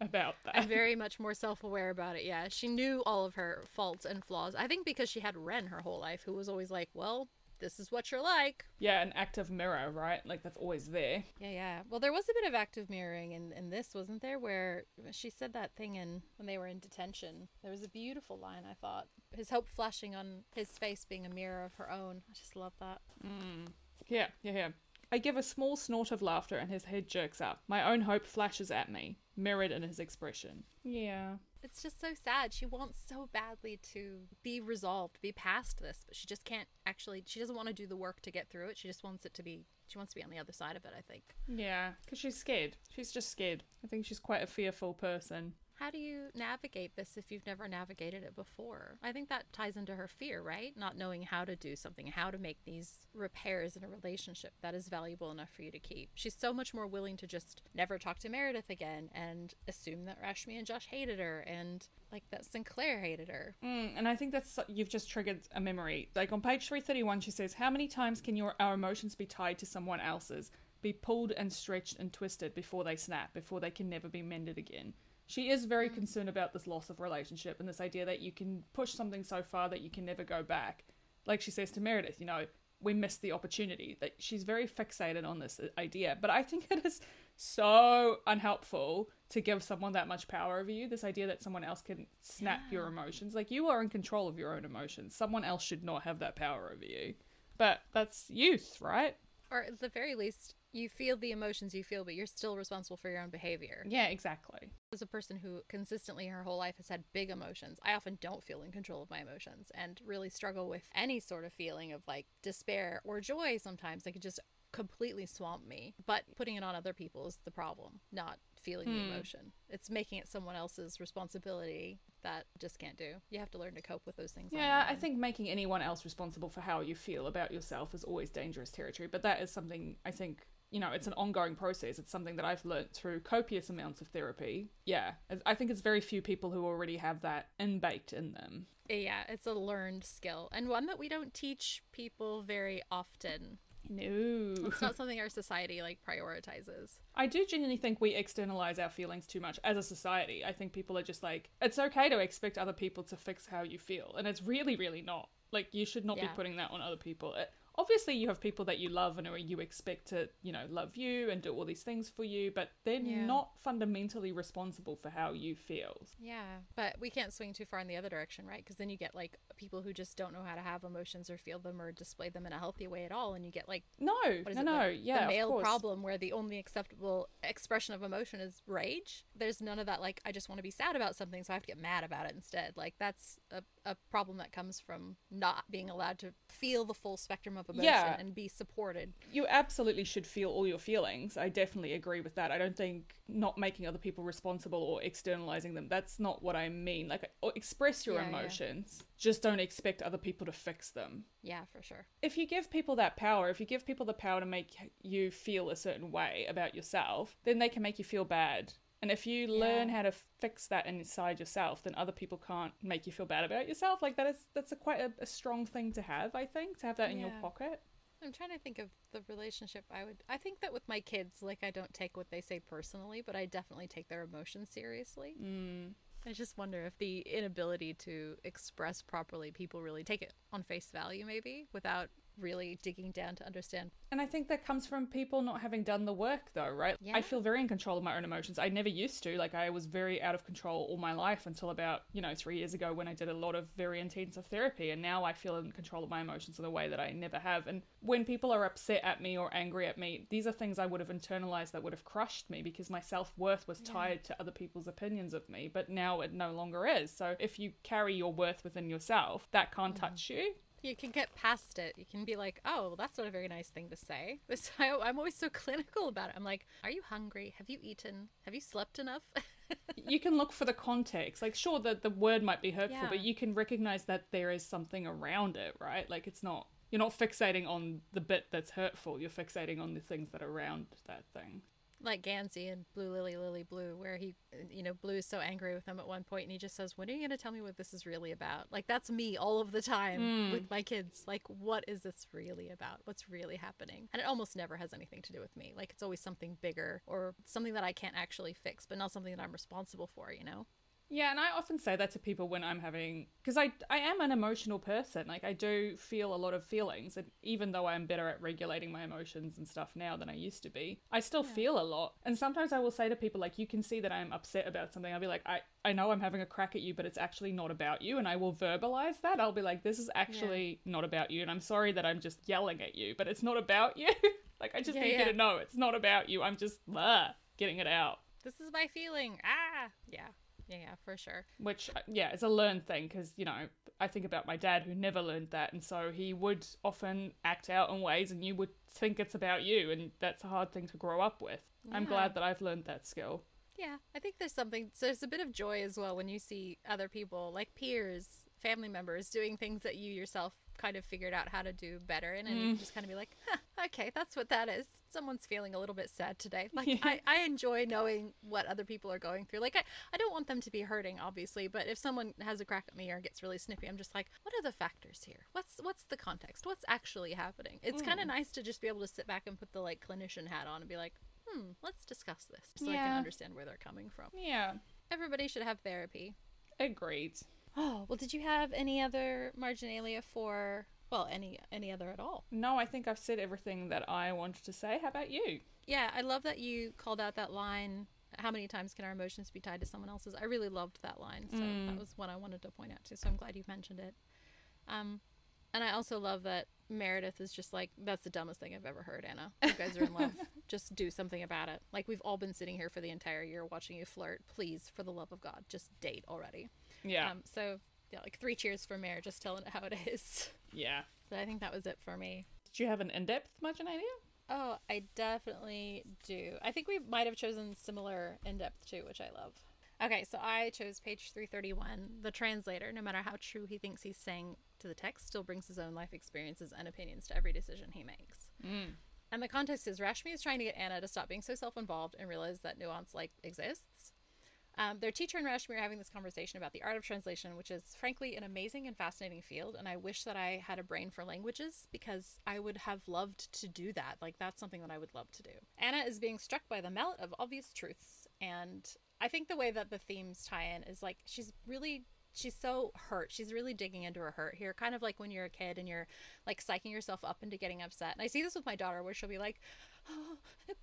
About that. and very much more self-aware about it. Yeah, she knew all of her faults and flaws. I think because she had Wren her whole life, who was always like, "Well, this is what you're like." Yeah, an active mirror, right? Like that's always there. Yeah, yeah. Well, there was a bit of active mirroring in, in this, wasn't there? Where she said that thing in when they were in detention. There was a beautiful line, I thought. His hope flashing on his face being a mirror of her own. I just love that. Mm. Yeah, yeah, yeah. I give a small snort of laughter and his head jerks up. My own hope flashes at me, mirrored in his expression. Yeah. It's just so sad. She wants so badly to be resolved, be past this, but she just can't actually. She doesn't want to do the work to get through it. She just wants it to be. She wants to be on the other side of it. I think. Yeah, because she's scared. She's just scared. I think she's quite a fearful person. How do you navigate this if you've never navigated it before? I think that ties into her fear, right? Not knowing how to do something, how to make these repairs in a relationship that is valuable enough for you to keep. She's so much more willing to just never talk to Meredith again and assume that Rashmi and Josh hated her and like that St. Clair hated her. Mm, and I think that's you've just triggered a memory. Like on page 331, she says, How many times can your our emotions be tied to someone else's, be pulled and stretched and twisted before they snap, before they can never be mended again? She is very concerned about this loss of relationship and this idea that you can push something so far that you can never go back. Like she says to Meredith, you know, we missed the opportunity. That she's very fixated on this idea. But I think it is so unhelpful to give someone that much power over you. This idea that someone else can snap your emotions. Like you are in control of your own emotions. Someone else should not have that power over you. But that's youth, right? Or at the very least, you feel the emotions you feel, but you're still responsible for your own behavior. Yeah, exactly. As a person who consistently her whole life has had big emotions, I often don't feel in control of my emotions and really struggle with any sort of feeling of like despair or joy sometimes. They could just completely swamp me. But putting it on other people is the problem, not feeling the hmm. emotion. It's making it someone else's responsibility that just can't do. You have to learn to cope with those things. Yeah, I think making anyone else responsible for how you feel about yourself is always dangerous territory. But that is something I think, you know, it's an ongoing process. It's something that I've learnt through copious amounts of therapy. Yeah, I- think it's very few people who already have that inbaked in them. Yeah, it's a learned skill and one that we don't teach people very often. No. It's not something our society like prioritizes. I do genuinely think we externalize our feelings too much as a society. I think people are just like, it's okay to expect other people to fix how you feel. And it's really, really not. Like, you should not be putting that on other people. It- obviously, you have people that you love and you expect to, you know, love you and do all these things for you, but they're Yeah. not fundamentally responsible for how you feel. Yeah, but we can't swing too far in the other direction, right? Because then you get like people who just don't know how to have emotions or feel them or display them in a healthy way at all, and you get like No, no, it, no, the, yeah, the male problem where the only acceptable expression of emotion is rage. There's none of that like I just want to be sad about something, so I have to get mad about it instead. Like that's a, a problem that comes from not being allowed to feel the full spectrum of emotion Yeah. and be supported. you absolutely should feel all your feelings. I definitely agree with that. I don't think not making other people responsible or externalizing them, that's not what I mean. Like, express your Yeah, yeah. emotions, just don't expect other people to fix them. Yeah, for sure. If you give people that power, if you give people the power to make you feel a certain way about yourself, then they can make you feel bad. And if you learn how to fix that inside yourself, then other people can't make you feel bad about yourself. Like that is that's a quite a, a strong thing to have, I think, to have that in your pocket. I'm trying to think of the relationship I would. I think that with my kids, like I don't take what they say personally, but I definitely take their emotions seriously. Mm. I just wonder if the inability to express properly, people really take it on face value, maybe without really digging down to understand. And I think that comes from people not having done the work, though, right? Yeah. I feel very in control of my own emotions. I never used to. Like, I was very out of control all my life until about, you know, three years ago when I did a lot of very intensive therapy. And now I feel in control of my emotions in a way that I never have. And when people are upset at me or angry at me, these are things I would have internalized that would have crushed me because my self worth was tied to other people's opinions of me. But now it no longer is. So if you carry your worth within yourself, that can't mm-hmm. touch you. You can get past it. You can be like, oh, well, that's not a very nice thing to say. This, I, I'm always so clinical about it. I'm like, are you hungry? Have you eaten? Have you slept enough? you can look for the context. Like, sure, the, the word might be hurtful, Yeah. but you can recognize that there is something around it, right? Like, it's not, you're not fixating on the bit that's hurtful, you're fixating on the things that are around that thing. Like Gansey and Blue Lily Lily Blue, where he, you know, Blue is so angry with him at one point, and he just says, "When are you going to tell me what this is really about?" Like that's me all of the time hmm. with my kids. Like, what is this really about? What's really happening? And it almost never has anything to do with me. Like it's always something bigger or something that I can't actually fix, but not something that I'm responsible for. You know? Yeah, and I often say that to people when I'm having because I I am an emotional person. Like I do feel a lot of feelings, and even though I'm better at regulating my emotions and stuff now than I used to be, I still feel a lot. And sometimes I will say to people like, "You can see that I'm upset about something." I'll be like, "I I know I'm having a crack at you, but it's actually not about you," and I will verbalize that. I'll be like, "This is actually not about you, and I'm sorry that I'm just yelling at you, but it's not about you." like I just Yeah, need you to know it's not about you. I'm just blah, getting it out. This is my feeling. Ah, yeah, yeah, yeah, for sure. which uh, yeah it's a learned thing because you know i think about my dad who never learned that and so he would often act out in ways and you would think it's about you and that's a hard thing to grow up with i'm glad that i've learned that skill Yeah, I think there's something. So there's a bit of joy as well when you see other people, like peers, family members, doing things that you yourself kind of figured out how to do better in, and you just kind of be like, huh, okay, that's what that is. Someone's feeling a little bit sad today. Like Yeah. I, I enjoy knowing what other people are going through. Like I, I don't want them to be hurting, obviously, but if someone has a crack at me or gets really snippy, I'm just like, what are the factors here? What's what's the context? What's actually happening? It's kind of nice to just be able to sit back and put the like clinician hat on and be like, hmm, let's discuss this so I can understand where they're coming from. yeah Everybody should have therapy. agreed Oh, well, did you have any other marginalia for, well, any any other at all? no i think i've said everything that i wanted to say how about you Yeah, I love that you called out that line. How many times can our emotions be tied to someone else's? I really loved that line. So that was what I wanted to point out too. So I'm glad you mentioned it. Um, And I also love that Meredith is just like, that's the dumbest thing I've ever heard, Anna. You guys are in love. just do something about it. Like, we've all been sitting here for the entire year watching you flirt. Please, for the love of God, just date already. Yeah. Um, so, yeah, like three cheers for Mare, just telling it how it is. yeah. But I think that was it for me. Did you have an in depth Marginalia? Oh, I definitely do. I think we might have chosen similar in depth too, which I love. Okay, so I chose page 331. The translator, no matter how true he thinks he's saying to the text, still brings his own life experiences and opinions to every decision he makes. Mm. And the context is Rashmi is trying to get Anna to stop being so self involved and realize that nuance like exists. Um, their teacher and Rashmi are having this conversation about the art of translation, which is frankly an amazing and fascinating field. And I wish that I had a brain for languages because I would have loved to do that. Like, that's something that I would love to do. Anna is being struck by the mallet of obvious truths. And I think the way that the themes tie in is like she's really she's so hurt. She's really digging into her hurt here, kind of like when you're a kid and you're like psyching yourself up into getting upset. And I see this with my daughter where she'll be like, oh,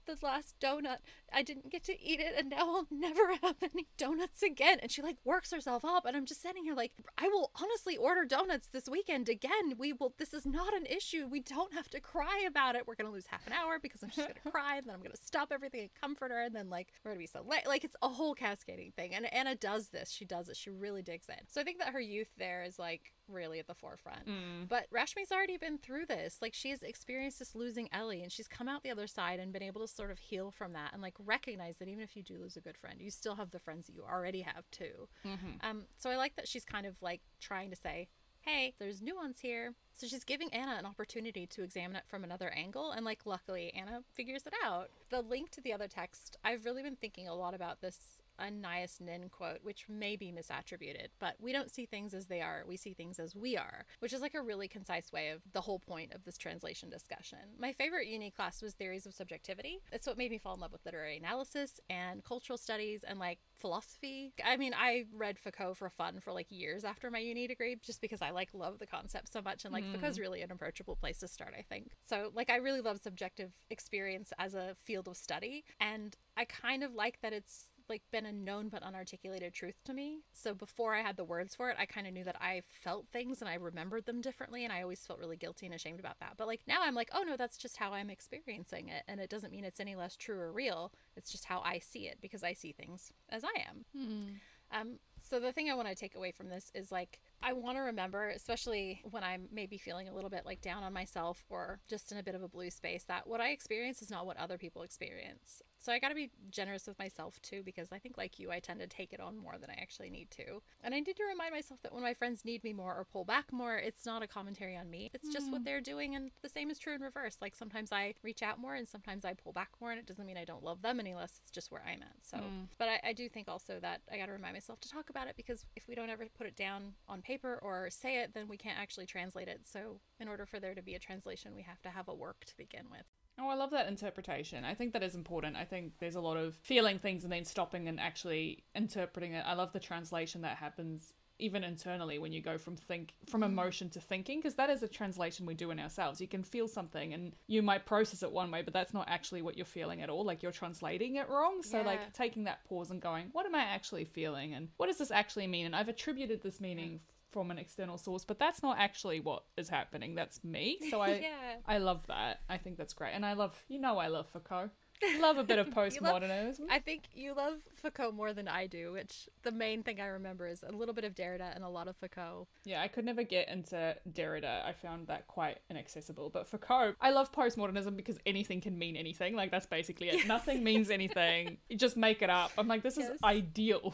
the last donut, I didn't get to eat it, and now I'll never have any donuts again. And she like works herself up, and I'm just sitting here like, I will honestly order donuts this weekend again. We will. This is not an issue. We don't have to cry about it. We're gonna lose half an hour because I'm just gonna cry, and then I'm gonna stop everything and comfort her, and then like we're gonna be so late. Like it's a whole cascading thing. And Anna does this. She does it. She really digs in. So I think that her youth there is like really at the forefront. Mm. But Rashmi's already been through this. Like she's experienced this losing Ellie and she's come out the other side and been able to sort of heal from that and like recognize that even if you do lose a good friend, you still have the friends that you already have too. Mm-hmm. Um so I like that she's kind of like trying to say, "Hey, there's nuance here." So she's giving Anna an opportunity to examine it from another angle and like luckily Anna figures it out. The link to the other text, I've really been thinking a lot about this Anais Nin quote, which may be misattributed, but we don't see things as they are, we see things as we are, which is like a really concise way of the whole point of this translation discussion. My favorite uni class was Theories of Subjectivity. It's what made me fall in love with literary analysis and cultural studies and like philosophy. I mean, I read Foucault for fun for like years after my uni degree just because I like love the concept so much and like Mm. Foucault's really an approachable place to start, I think. So, like I really love subjective experience as a field of study and I kind of like that it's like been a known but unarticulated truth to me. So before I had the words for it, I kind of knew that I felt things and I remembered them differently and I always felt really guilty and ashamed about that. But like now I'm like, "Oh no, that's just how I'm experiencing it." And it doesn't mean it's any less true or real. It's just how I see it because I see things as I am. Mm. Um, so the thing I want to take away from this is like I want to remember, especially when I'm maybe feeling a little bit like down on myself or just in a bit of a blue space, that what I experience is not what other people experience. So I got to be generous with myself too, because I think like you, I tend to take it on more than I actually need to. And I need to remind myself that when my friends need me more or pull back more, it's not a commentary on me. It's just what they're doing. And the same is true in reverse. Like sometimes I reach out more and sometimes I pull back more, and it doesn't mean I don't love them any less. It's just where I'm at. So, Mm. but I, I do think also that I got to remind myself to talk about it because if we don't ever put it down on paper or say it, then we can't actually translate it. So, in order for there to be a translation, we have to have a work to begin with. Oh, I love that interpretation. I think that is important. I think there's a lot of feeling things and then stopping and actually interpreting it. I love the translation that happens even internally when you go from think from emotion to thinking because that is a translation we do in ourselves. You can feel something and you might process it one way, but that's not actually what you're feeling at all. Like you're translating it wrong. So Yeah. like taking that pause and going, what am I actually feeling and what does this actually mean? And I've attributed this meaning from an external source, but that's not actually what is happening. That's me. So I yeah. I love that. I think that's great. And I love, you know, I love Foucault. I love a bit of postmodernism. I think you love Foucault more than I do, which the main thing I remember is a little bit of Derrida and a lot of Foucault. yeah, I could never get into Derrida. I found that quite inaccessible. But Foucault, I love postmodernism because anything can mean anything. Like, that's basically it. Nothing means anything. You just make it up. I'm like, this Yes. is ideal.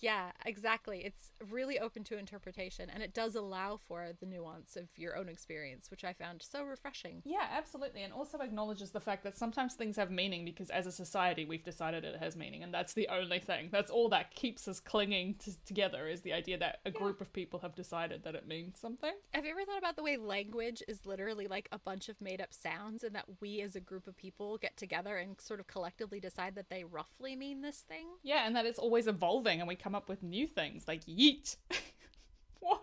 Yeah, exactly. It's really open to interpretation and it does allow for the nuance of your own experience, which I found so refreshing. Yeah, absolutely. And also acknowledges the fact that sometimes things have meaning because as a society we've decided it has meaning and that's the only thing. That's all that keeps us clinging to, together is the idea that a group of people have decided that it means something. Have you ever thought about the way language is literally like a bunch of made up sounds and that we as a group of people get together and sort of collectively decide that they roughly mean this thing? Yeah, and that it's always evolving and we come up with new things like yeet. what?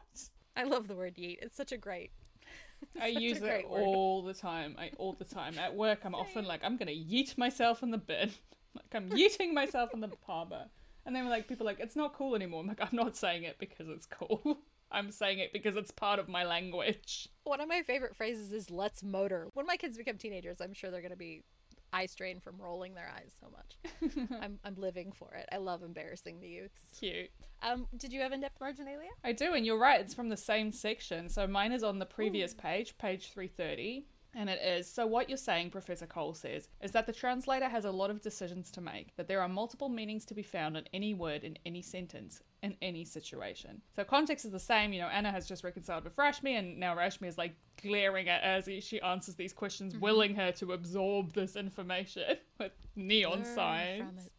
I love the word yeet. It's such a great. I use it great word. all the time. I all the time. At work I'm often like I'm gonna yeet myself in the bin. Like I'm yeeting myself in the harbor. And then like people are like, it's not cool anymore. I'm like, I'm not saying it because it's cool. I'm saying it because it's part of my language. One of my favorite phrases is let's motor. When my kids become teenagers, I'm sure they're to be eye strain from rolling their eyes so much. I'm, I'm living for it. I love embarrassing the youths. Cute. Um, did you have in-depth marginalia? I do, and you're right. It's from the same section. So mine is on the previous Ooh. page, page 330. And it is. So, what you're saying, Professor Cole says, is that the translator has a lot of decisions to make, that there are multiple meanings to be found in any word in any sentence, in any situation. So, context is the same. You know, Anna has just reconciled with Rashmi, and now Rashmi is like glaring at as she answers these questions, mm-hmm. willing her to absorb this information with neon Learn signs.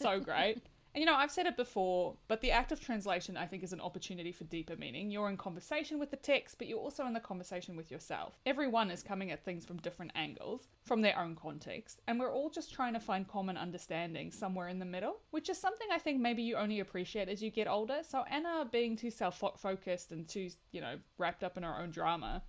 so great. And you know, I've said it before, but the act of translation I think is an opportunity for deeper meaning. You're in conversation with the text, but you're also in the conversation with yourself. Everyone is coming at things from different angles, from their own context, and we're all just trying to find common understanding somewhere in the middle, which is something I think maybe you only appreciate as you get older. So Anna being too self-focused and too, you know, wrapped up in her own drama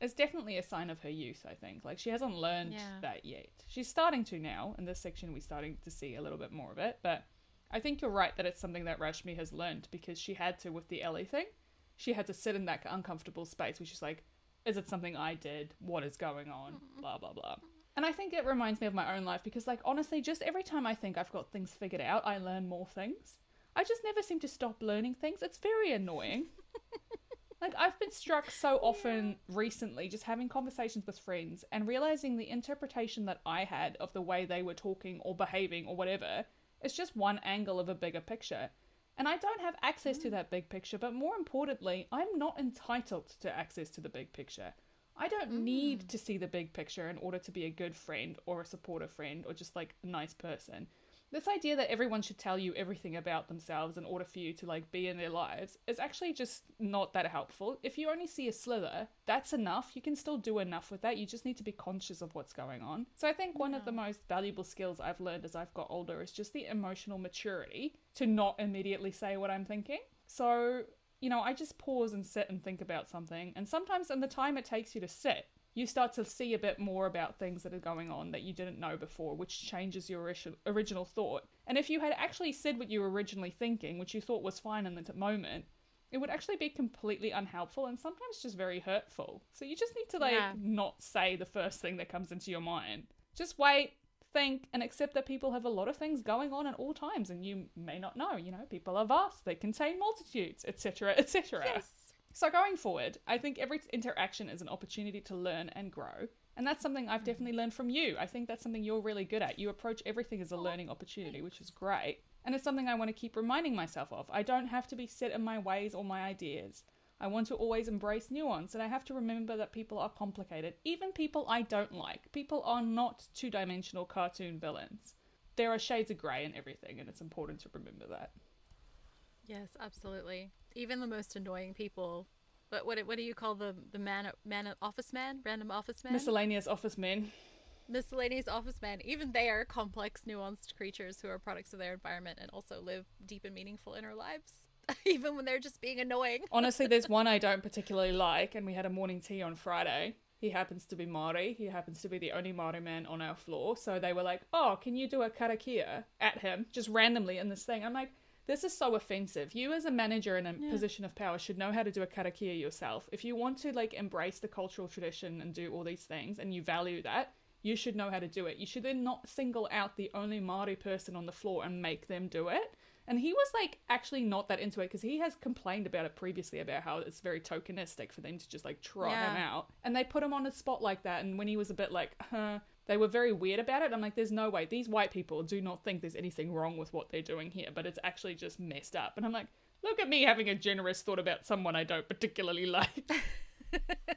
is definitely a sign of her youth, I think. Like she hasn't learned yeah. that yet. She's starting to now. In this section we're starting to see a little bit more of it, but I think you're right that it's something that Rashmi has learned because she had to with the Ellie thing. She had to sit in that uncomfortable space which is like, is it something I did? What is going on? Mm-hmm. Blah, blah, blah. And I think it reminds me of my own life because, like, honestly, just every time I think I've got things figured out, I learn more things. I just never seem to stop learning things. It's very annoying. like, I've been struck so often recently just having conversations with friends and realizing the interpretation that I had of the way they were talking or behaving or whatever it's just one angle of a bigger picture. And I don't have access to that big picture, but more importantly, I'm not entitled to access to the big picture. I don't mm. need to see the big picture in order to be a good friend or a supportive friend or just like a nice person this idea that everyone should tell you everything about themselves in order for you to like be in their lives is actually just not that helpful. If you only see a slither, that's enough. You can still do enough with that. You just need to be conscious of what's going on. So I think one yeah. of the most valuable skills I've learned as I've got older is just the emotional maturity to not immediately say what I'm thinking. So, you know, I just pause and sit and think about something. And sometimes in the time it takes you to sit, you start to see a bit more about things that are going on that you didn't know before, which changes your original thought. And if you had actually said what you were originally thinking, which you thought was fine in the moment, it would actually be completely unhelpful and sometimes just very hurtful. So you just need to like yeah. not say the first thing that comes into your mind. Just wait, think, and accept that people have a lot of things going on at all times, and you may not know. You know, people are vast; they contain multitudes, etc., etc. Yes. So, going forward, I think every interaction is an opportunity to learn and grow. And that's something I've mm-hmm. definitely learned from you. I think that's something you're really good at. You approach everything as a oh, learning opportunity, which is great. And it's something I want to keep reminding myself of. I don't have to be set in my ways or my ideas. I want to always embrace nuance, and I have to remember that people are complicated. Even people I don't like. People are not two dimensional cartoon villains. There are shades of grey in everything, and it's important to remember that. Yes, absolutely. Even the most annoying people. But what what do you call the the man man office man random office man miscellaneous office men miscellaneous office men even they are complex nuanced creatures who are products of their environment and also live deep and meaningful inner lives even when they're just being annoying honestly there's one I don't particularly like and we had a morning tea on Friday he happens to be Maori. He happens to be the only Maori man on our floor. So they were like, "Oh, can you do a karakia at him just randomly in this thing?" I'm like, this is so offensive. You as a manager in a yeah. position of power should know how to do a karakia yourself. If you want to like embrace the cultural tradition and do all these things and you value that, you should know how to do it. You should then not single out the only Maori person on the floor and make them do it. And he was like actually not that into it because he has complained about it previously about how it's very tokenistic for them to just like trot yeah. him out. And they put him on a spot like that. And when he was a bit like, huh, they were very weird about it. I'm like, there's no way. These white people do not think there's anything wrong with what they're doing here, but it's actually just messed up. And I'm like, look at me having a generous thought about someone I don't particularly like.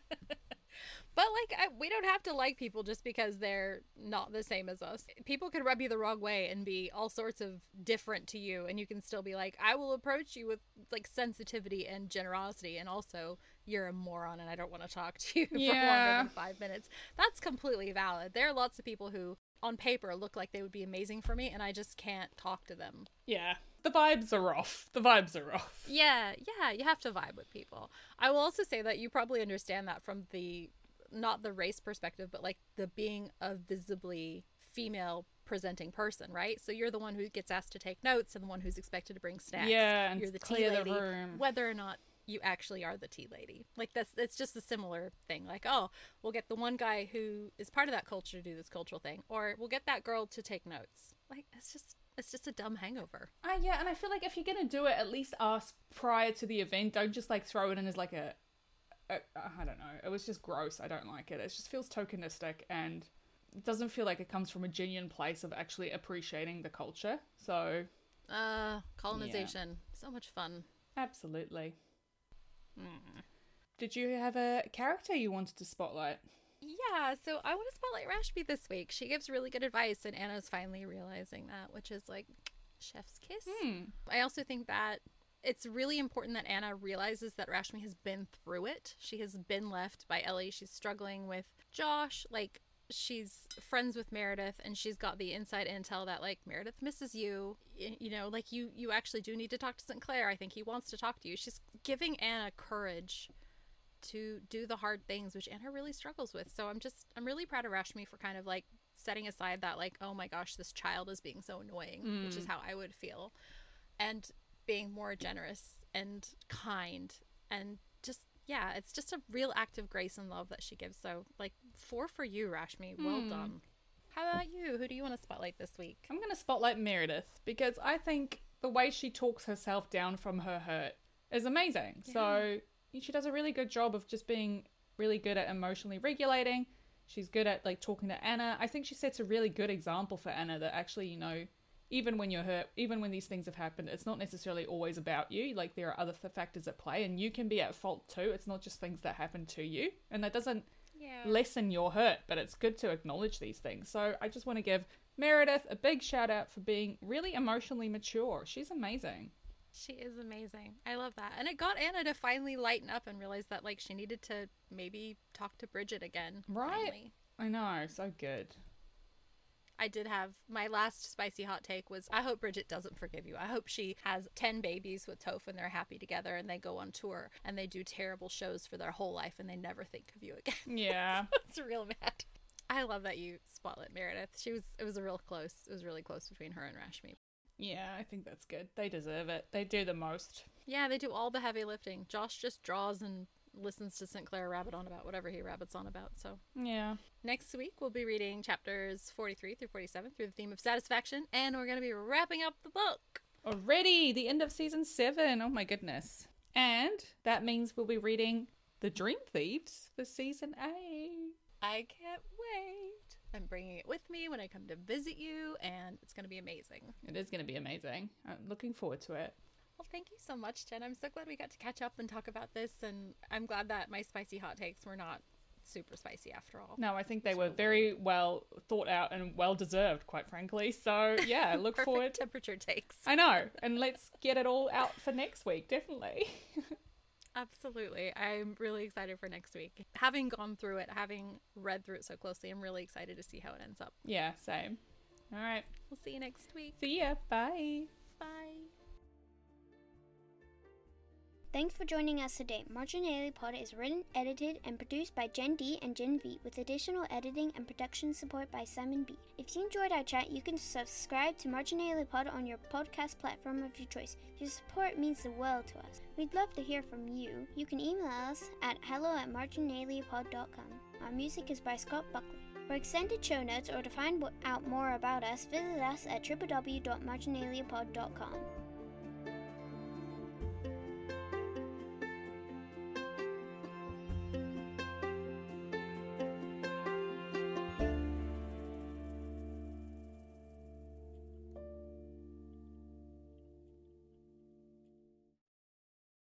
But like, I, we don't have to like people just because they're not the same as us. People can rub you the wrong way and be all sorts of different to you, and you can still be like, I will approach you with like sensitivity and generosity, and also you're a moron and I don't want to talk to you yeah. for longer than five minutes. That's completely valid. There are lots of people who, on paper, look like they would be amazing for me, and I just can't talk to them. Yeah. The vibes are off. The vibes are off. Yeah, yeah, you have to vibe with people. I will also say that you probably understand that from the not the race perspective, but like the being a visibly female presenting person, right? So you're the one who gets asked to take notes and the one who's expected to bring snacks. Yeah, you're the tea lady, the whether or not you actually are the tea lady. Like that's it's just a similar thing. Like, oh, we'll get the one guy who is part of that culture to do this cultural thing, or we'll get that girl to take notes. Like it's just it's just a dumb hangover. Uh, yeah, and I feel like if you're gonna do it, at least ask prior to the event. Don't just like throw it in as like a, a I don't know. It was just gross. I don't like it. It just feels tokenistic and it doesn't feel like it comes from a genuine place of actually appreciating the culture. So, uh, colonization, so much fun. Absolutely. Mm. Did you have a character you wanted to spotlight? Yeah, so I want to spotlight Rashmi this week. She gives really good advice, and Anna's finally realizing that, which is like chef's kiss. Hmm. I also think that it's really important that Anna realizes that Rashmi has been through it. She has been left by Ellie. She's struggling with Josh. Like, she's friends with Meredith and she's got the inside intel that like Meredith misses you. Y- You know, like you you actually do need to talk to St. Clair. I think he wants to talk to you. She's giving Anna courage to do the hard things which Anna really struggles with. So I'm just I'm really proud of Rashmi for kind of like setting aside that like oh my gosh this child is being so annoying, which is mm. how I would feel. And being more generous and kind and just yeah, it's just a real act of grace and love that she gives. So like four for you, Rashmi. Well hmm. done. How about you? Who do you want to spotlight this week? I'm going to spotlight Meredith because I think the way she talks herself down from her hurt is amazing. So she does a really good job of just being really good at emotionally regulating. She's good at like talking to Anna. I think she sets a really good example for Anna that actually, you know, even when you're hurt, even when these things have happened, it's not necessarily always about you. Like there are other th- factors at play, and you can be at fault too. It's not just things that happen to you, and that doesn't Yeah. lessen your hurt, but it's good to acknowledge these things. So I just want to give Meredith a big shout out for being really emotionally mature. She's amazing. She is amazing. I love that. And it got Anna to finally lighten up and realize that like she needed to maybe talk to Bridgette again. Right. finally. I know, so good. I did have my last spicy hot take was I hope Bridgette doesn't forgive you. I hope she has 10 babies with Toph and they're happy together and they go on tour and they do terrible shows for their whole life and they never think of you again. Yeah. it's real mad. I love that you spotlight Meredith. She was it was a real close. It was really close between her and Rashmi. yeah, I think that's good. They deserve it. They do the most. Yeah, they do all the heavy lifting. Josh just draws and listens to St. Clair rabbit on about whatever he rabbits on about. So Yeah. next week we'll be reading chapters 43 through 47 through the theme of satisfaction and we're going to be wrapping up the book. Already, the end of season seven. Oh my goodness. And that means we'll be reading The Dream Thieves for season eight. I can't wait. I'm bringing it with me when I come to visit you, and it's going to be amazing. It is going to be amazing. I'm looking forward to it. Well, thank you so much, Jen. I'm so glad we got to catch up and talk about this, and I'm glad that my spicy hot takes were not super spicy after all. No, I think they were very well thought out and well deserved, quite frankly. So, yeah, look forward. temperature takes. I know. And let's get it all out for next week, definitely. Absolutely. I'm really excited for next week. Having gone through it, having read through it so closely, I'm really excited to see how it ends up. yeah, same. All right. We'll see you next week. See ya. Bye. Bye. Thanks for joining us today. Marginalia Pod is written, edited, and produced by Jen D and Jen V, with additional editing and production support by Simon B. If you enjoyed our chat, you can subscribe to Marginalia Pod on your podcast platform of your choice. Your support means the world to us. We'd love to hear from you. You can email us at hello at marginaliapod.com. Our music is by Scott Buckley. For extended show notes or to find out more about us, visit us at www.marginaliapod.com.